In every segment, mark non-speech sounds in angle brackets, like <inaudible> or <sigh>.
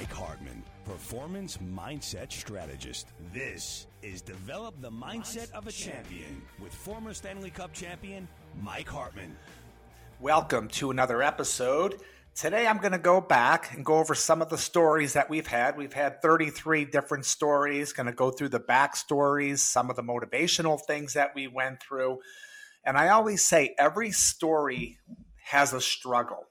Mike Hartman, performance mindset strategist. This is Develop the Mindset of a Champion with former Stanley Cup champion Mike Hartman. Welcome to another episode. Today I'm going to go back and go over some of the stories that we've had. We've had 33 different stories, going to go through the backstories, some of the motivational things that we went through. And I always say every story has a struggle.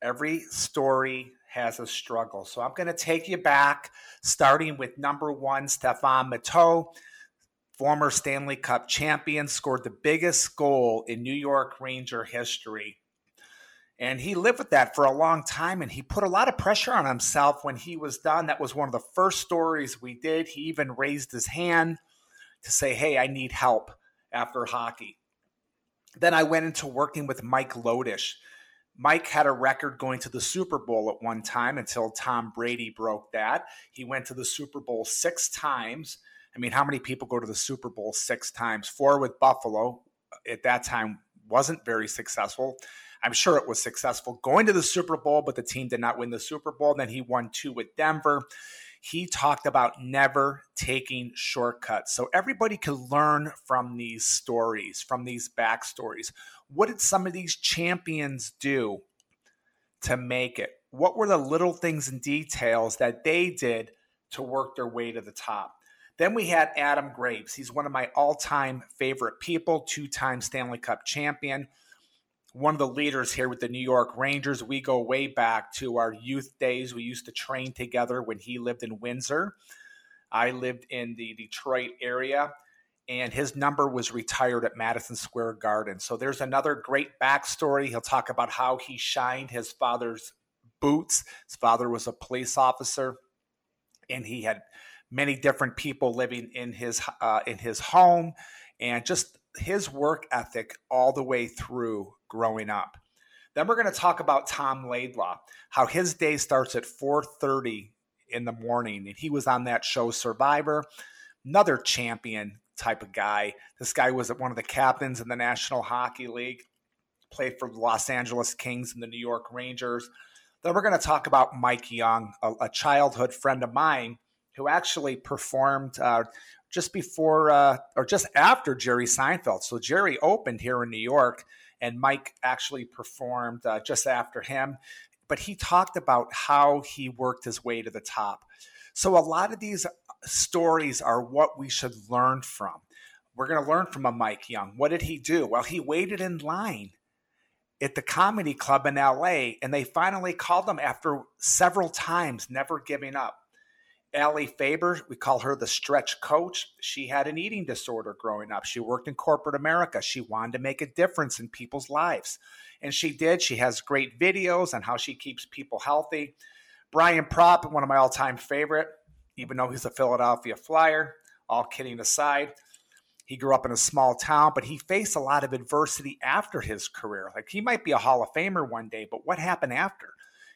Every story has a struggle. So I'm going to take you back, starting with number one, Stefan Matteau, former Stanley Cup champion, scored the biggest goal in New York Ranger history. And he lived with that for a long time, and he put a lot of pressure on himself when he was done. That was one of the first stories we did. He even raised his hand to say, Hey, I need help after hockey. Then I went into working with Mike Lodish. Mike had a record going to the Super Bowl at one time until Tom Brady broke that. He went to the Super Bowl six times. I mean, how many people go to the Super Bowl six times? Four with Buffalo uh, at that time wasn't very successful. I'm sure it was successful going to the Super Bowl, but the team did not win the Super Bowl. Then he won two with Denver. He talked about never taking shortcuts. So everybody can learn from these stories, from these backstories. What did some of these champions do to make it? What were the little things and details that they did to work their way to the top? Then we had Adam Graves. He's one of my all time favorite people, two time Stanley Cup champion, one of the leaders here with the New York Rangers. We go way back to our youth days. We used to train together when he lived in Windsor. I lived in the Detroit area and his number was retired at Madison Square Garden. So there's another great backstory. He'll talk about how he shined his father's boots. His father was a police officer, and he had many different people living in his uh, in his home, and just his work ethic all the way through growing up. Then we're going to talk about Tom Laidlaw, how his day starts at 4:30 in the morning, and he was on that show Survivor. Another champion type of guy. This guy was one of the captains in the National Hockey League, played for the Los Angeles Kings and the New York Rangers. Then we're going to talk about Mike Young, a, a childhood friend of mine who actually performed uh, just before uh, or just after Jerry Seinfeld. So Jerry opened here in New York, and Mike actually performed uh, just after him. But he talked about how he worked his way to the top. So a lot of these stories are what we should learn from. We're going to learn from a Mike Young. What did he do? Well, he waited in line at the comedy club in LA and they finally called him after several times, never giving up. Allie Faber, we call her the stretch coach. She had an eating disorder growing up. She worked in corporate America. She wanted to make a difference in people's lives. And she did. She has great videos on how she keeps people healthy. Brian Propp, one of my all time favorite, even though he's a Philadelphia Flyer. All kidding aside, he grew up in a small town, but he faced a lot of adversity after his career. Like he might be a Hall of Famer one day, but what happened after?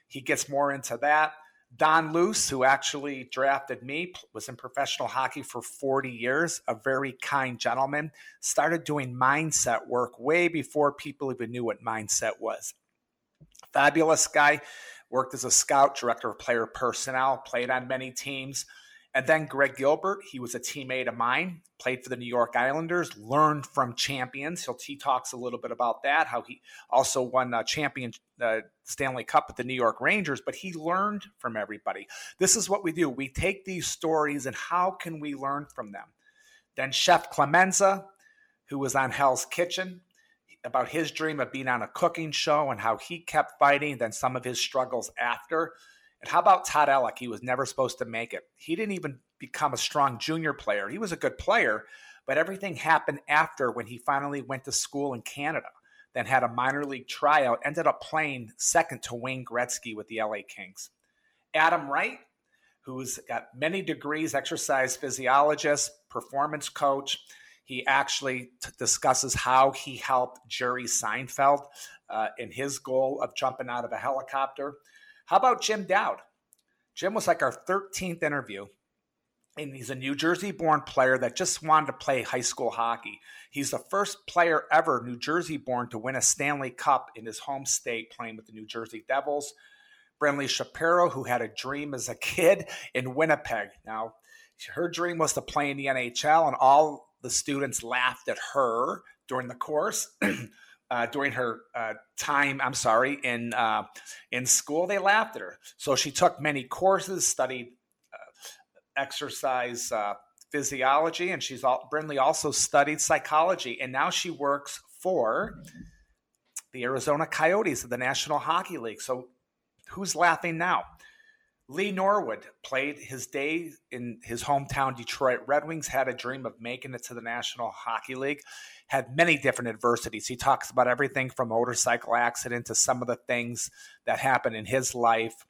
He gets more into that. Don Luce, who actually drafted me, was in professional hockey for 40 years, a very kind gentleman, started doing mindset work way before people even knew what mindset was. Fabulous guy worked as a scout, director of player personnel, played on many teams. And then Greg Gilbert, he was a teammate of mine, played for the New York Islanders, learned from champions. He'll, he talks a little bit about that, how he also won a champion uh, Stanley Cup with the New York Rangers, but he learned from everybody. This is what we do. We take these stories and how can we learn from them? Then Chef Clemenza, who was on Hell's Kitchen, about his dream of being on a cooking show and how he kept fighting, then some of his struggles after. And how about Todd Elik? He was never supposed to make it. He didn't even become a strong junior player. He was a good player, but everything happened after when he finally went to school in Canada, then had a minor league tryout, ended up playing second to Wayne Gretzky with the LA Kings. Adam Wright, who's got many degrees, exercise physiologist, performance coach, he actually t- discusses how he helped Jerry Seinfeld uh, in his goal of jumping out of a helicopter. How about Jim Dowd? Jim was like our 13th interview. And he's a New Jersey born player that just wanted to play high school hockey. He's the first player ever New Jersey born to win a Stanley Cup in his home state playing with the New Jersey Devils. Brinley Shapiro, who had a dream as a kid in Winnipeg. Now, her dream was to play in the NHL, and all the students laughed at her during the course. <clears throat> Uh, during her uh, time, I'm sorry, in uh, in school, they laughed at her. So she took many courses, studied uh, exercise uh, physiology, and she's all, Brinley also studied psychology, and now she works for the Arizona Coyotes of the National Hockey League. So who's laughing now? Lee Norwood played his day in his hometown Detroit Red Wings, had a dream of making it to the National Hockey League, had many different adversities. He talks about everything from motorcycle accident to some of the things that happened in his life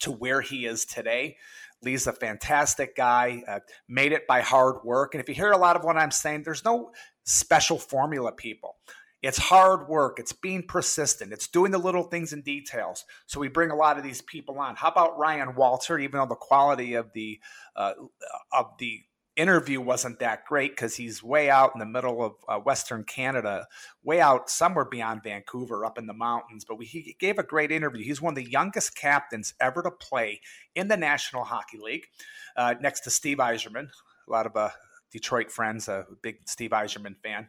to where he is today. Lee's a fantastic guy, uh, made it by hard work. And if you hear a lot of what I'm saying, there's no special formula, people. It's hard work. It's being persistent. It's doing the little things in details. So we bring a lot of these people on. How about Ryan Walter? Even though the quality of the uh, of the interview wasn't that great because he's way out in the middle of uh, Western Canada, way out somewhere beyond Vancouver, up in the mountains. But we, he gave a great interview. He's one of the youngest captains ever to play in the National Hockey League, uh, next to Steve Yzerman. A lot of uh, Detroit friends, a big Steve Yzerman fan.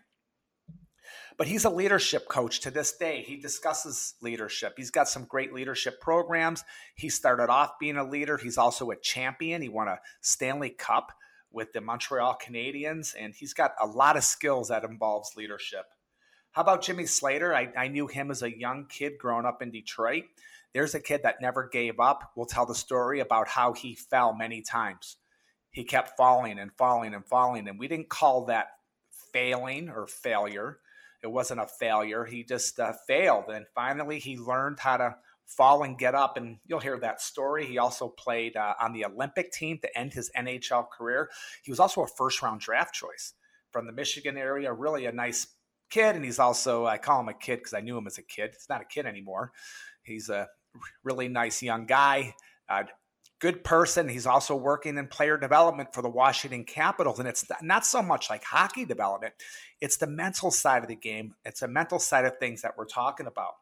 But he's a leadership coach to this day. He discusses leadership. He's got some great leadership programs. He started off being a leader. He's also a champion. He won a Stanley Cup with the Montreal Canadiens, and he's got a lot of skills that involves leadership. How about Jimmy Slater? I, I knew him as a young kid growing up in Detroit. There's a kid that never gave up. We'll tell the story about how he fell many times. He kept falling and falling and falling, and we didn't call that failing or failure. It wasn't a failure. He just uh, failed. And finally, he learned how to fall and get up. And you'll hear that story. He also played uh, on the Olympic team to end his NHL career. He was also a first round draft choice from the Michigan area. Really a nice kid. And he's also, I call him a kid because I knew him as a kid. He's not a kid anymore. He's a really nice young guy. Uh, good person. He's also working in player development for the Washington Capitals. And it's not so much like hockey development, it's the mental side of the game. It's a mental side of things that we're talking about.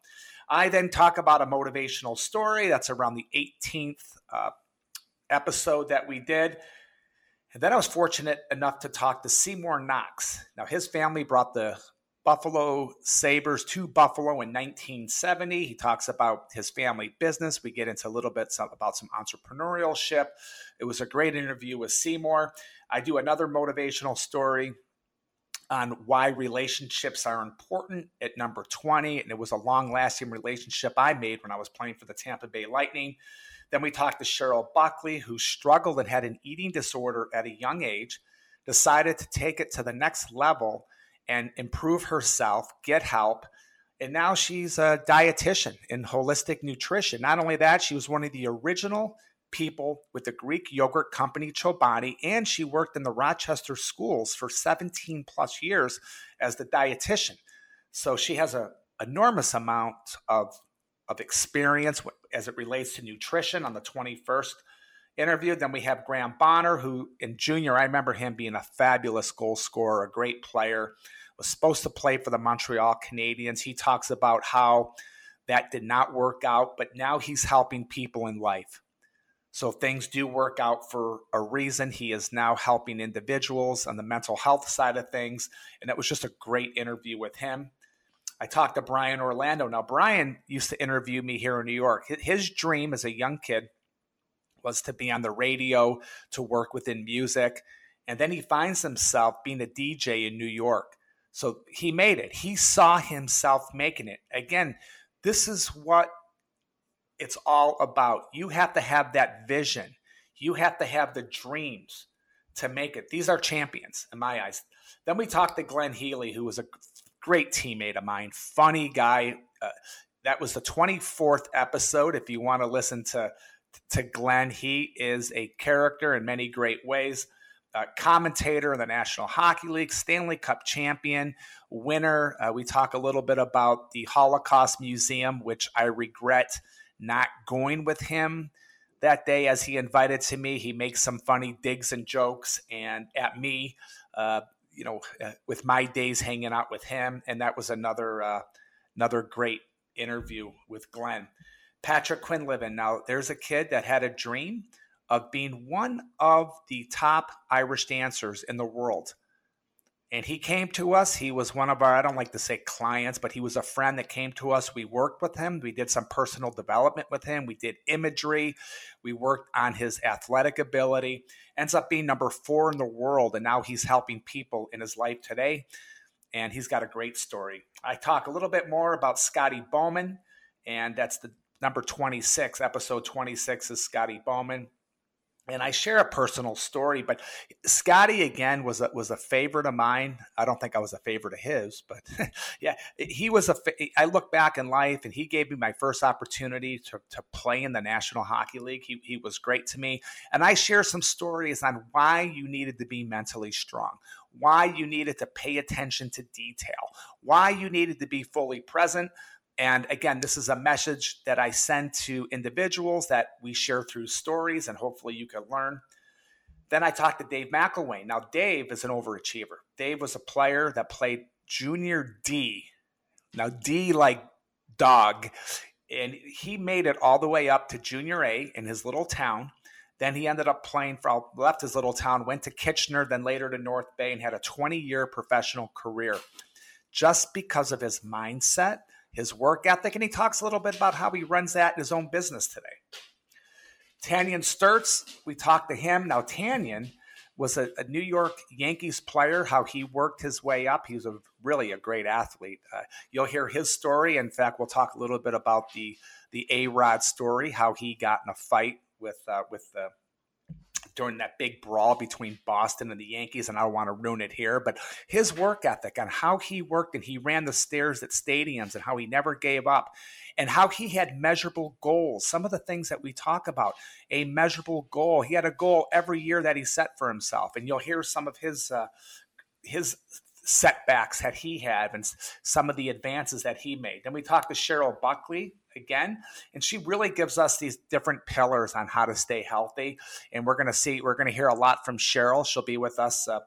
I then talk about a motivational story. That's around the 18th uh, episode that we did. And then I was fortunate enough to talk to Seymour Knox. Now, his family brought the Buffalo Sabres to Buffalo in 1970. He talks about his family business. We get into a little bit some, about some entrepreneurship. It was a great interview with Seymour. I do another motivational story on why relationships are important at number 20. And it was a long lasting relationship I made when I was playing for the Tampa Bay Lightning. Then we talked to Cheryl Buckley, who struggled and had an eating disorder at a young age, decided to take it to the next level and improve herself, get help. And now she's a dietitian in holistic nutrition. Not only that, she was one of the original people with the Greek yogurt company Chobani, and she worked in the Rochester schools for 17 plus years as the dietitian. So she has an enormous amount of, of experience as it relates to nutrition on the 21st interview. Then we have Graham Bonner, who in junior, I remember him being a fabulous goal scorer, a great player, was supposed to play for the Montreal Canadiens. He talks about how that did not work out, but now he's helping people in life. So things do work out for a reason. He is now helping individuals on the mental health side of things. And it was just a great interview with him. I talked to Brian Orlando. Now, Brian used to interview me here in New York. His dream as a young kid was to be on the radio, to work within music. And then he finds himself being a DJ in New York. So he made it. He saw himself making it. Again, this is what it's all about. You have to have that vision. You have to have the dreams to make it. These are champions in my eyes. Then we talked to Glenn Healy, who was a great teammate of mine, funny guy. Uh, that was the 24th episode. If you want to listen to to Glenn. He is a character in many great ways. Uh, commentator in the National Hockey League, Stanley Cup champion, winner. Uh, we talk a little bit about the Holocaust Museum, which I regret not going with him that day as he invited to me. He makes some funny digs and jokes and at me, uh, you know, uh, with my days hanging out with him, and that was another uh, another great interview with Glenn. Patrick Quinlivan. Now, there's a kid that had a dream of being one of the top Irish dancers in the world. And he came to us. He was one of our, I don't like to say clients, but he was a friend that came to us. We worked with him. We did some personal development with him. We did imagery. We worked on his athletic ability. Ends up being number four in the world. And now he's helping people in his life today. And he's got a great story. I talk a little bit more about Scotty Bowman. And that's the number 26, episode 26 is Scotty Bowman and I share a personal story, but Scotty again was a, was a favorite of mine. I don't think I was a favorite of his, but <laughs> yeah, he was a. I look back in life, and he gave me my first opportunity to, to play in the National Hockey League. He, he was great to me, and I share some stories on why you needed to be mentally strong, why you needed to pay attention to detail, why you needed to be fully present, and again, this is a message that I send to individuals that we share through stories, and hopefully you can learn. Then I talked to Dave McIlwain. Now, Dave is an overachiever. Dave was a player that played junior D. Now, D like dog. And he made it all the way up to junior A in his little town. Then he ended up playing for, left his little town, went to Kitchener, then later to North Bay, and had a 20 year professional career just because of his mindset his work ethic, and he talks a little bit about how he runs that in his own business today. Tanyon Sturtze, we talked to him. Now, Tanyon was a, a, New York Yankees player, how he worked his way up. He's a really a great athlete. Uh, you'll hear his story. In fact, we'll talk a little bit about the the A Rod story, how he got in a fight with uh, with the during that big brawl between Boston and the Yankees, and I don't want to ruin it here, but his work ethic and how he worked and he ran the stairs at stadiums and how he never gave up and how he had measurable goals. Some of the things that we talk about, a measurable goal. He had a goal every year that he set for himself, and you'll hear some of his uh, his setbacks that he had and some of the advances that he made. Then we talked to Cheryl Buckley again, and she really gives us these different pillars on how to stay healthy. And we're going to see, we're going to hear a lot from Cheryl. She'll be with us uh,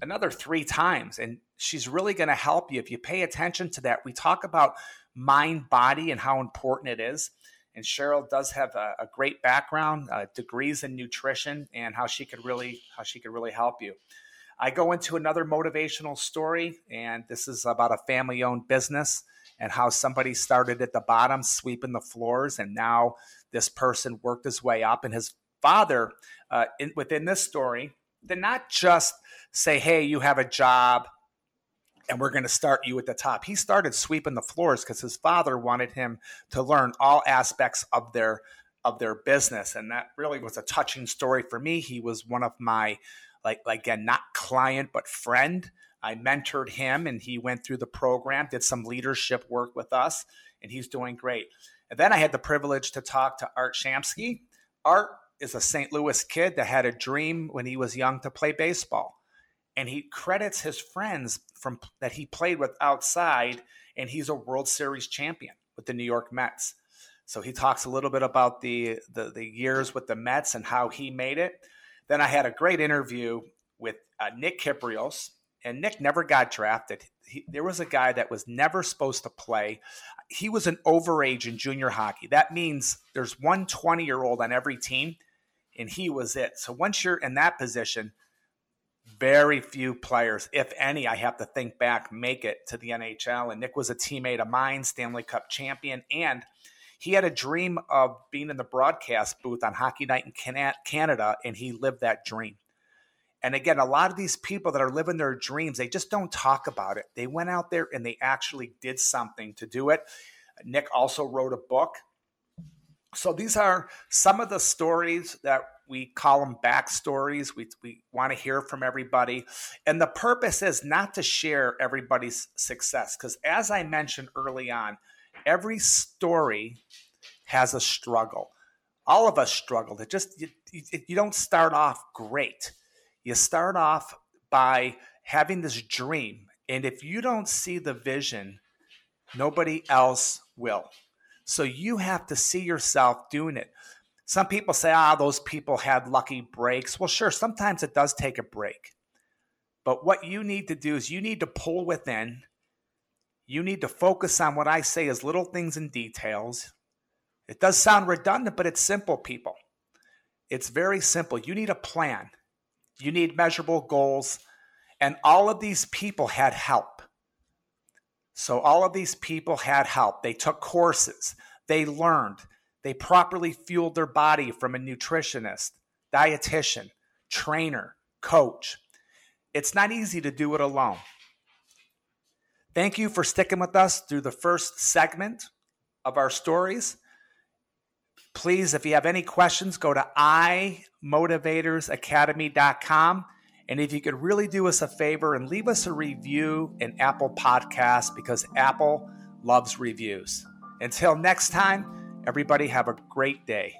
another three times, and she's really going to help you if you pay attention to that. We talk about mind, body, and how important it is. And Cheryl does have a, a great background, uh, degrees in nutrition, and how she could really how she could really help you. I go into another motivational story, and this is about a family owned business and how somebody started at the bottom, sweeping the floors, and now this person worked his way up. And his father, uh, in, within this story, did not just say, Hey, you have a job and we're going to start you at the top. He started sweeping the floors because his father wanted him to learn all aspects of their of their business and that really was a touching story for me. He was one of my like, like again, not client, but friend. I mentored him and he went through the program, did some leadership work with us, and he's doing great. And then I had the privilege to talk to Art Shamsky. Art is a St. Louis kid that had a dream when he was young to play baseball. And he credits his friends from that he played with outside, and he's a World Series champion with the New York Mets. So he talks a little bit about the, the, the years with the Mets and how he made it. Then I had a great interview with uh, Nick Kypreos, and Nick never got drafted. He, there was a guy that was never supposed to play. He was an overage in junior hockey. That means there's one 20 year old on every team, and he was it. So once you're in that position, very few players, if any, I have to think back, make it to the NHL. And Nick was a teammate of mine, Stanley Cup champion, and he had a dream of being in the broadcast booth on Hockey Night in Canada, and he lived that dream. And again, a lot of these people that are living their dreams, they just don't talk about it. They went out there and they actually did something to do it. Nick also wrote a book. So these are some of the stories that we call them backstories. We, we want to hear from everybody. And the purpose is not to share everybody's success. Because as I mentioned early on, every story has a struggle. All of us struggle. It just you, you don't start off great. You start off by having this dream, and if you don't see the vision, nobody else will. So you have to see yourself doing it. Some people say, ah, those people had lucky breaks. Well, sure, sometimes it does take a break. But what you need to do is you need to pull within you need to focus on what I say as little things and details. It does sound redundant, but it's simple, people. It's very simple. You need a plan, you need measurable goals, and all of these people had help. So, all of these people had help. They took courses, they learned, they properly fueled their body from a nutritionist, dietitian, trainer, coach. It's not easy to do it alone. Thank you for sticking with us through the first segment of our stories. Please, if you have any questions, go to imotivatorsacademy.com. And if you could really do us a favor and leave us a review in Apple Podcasts because Apple loves reviews. Until next time, everybody have a great day.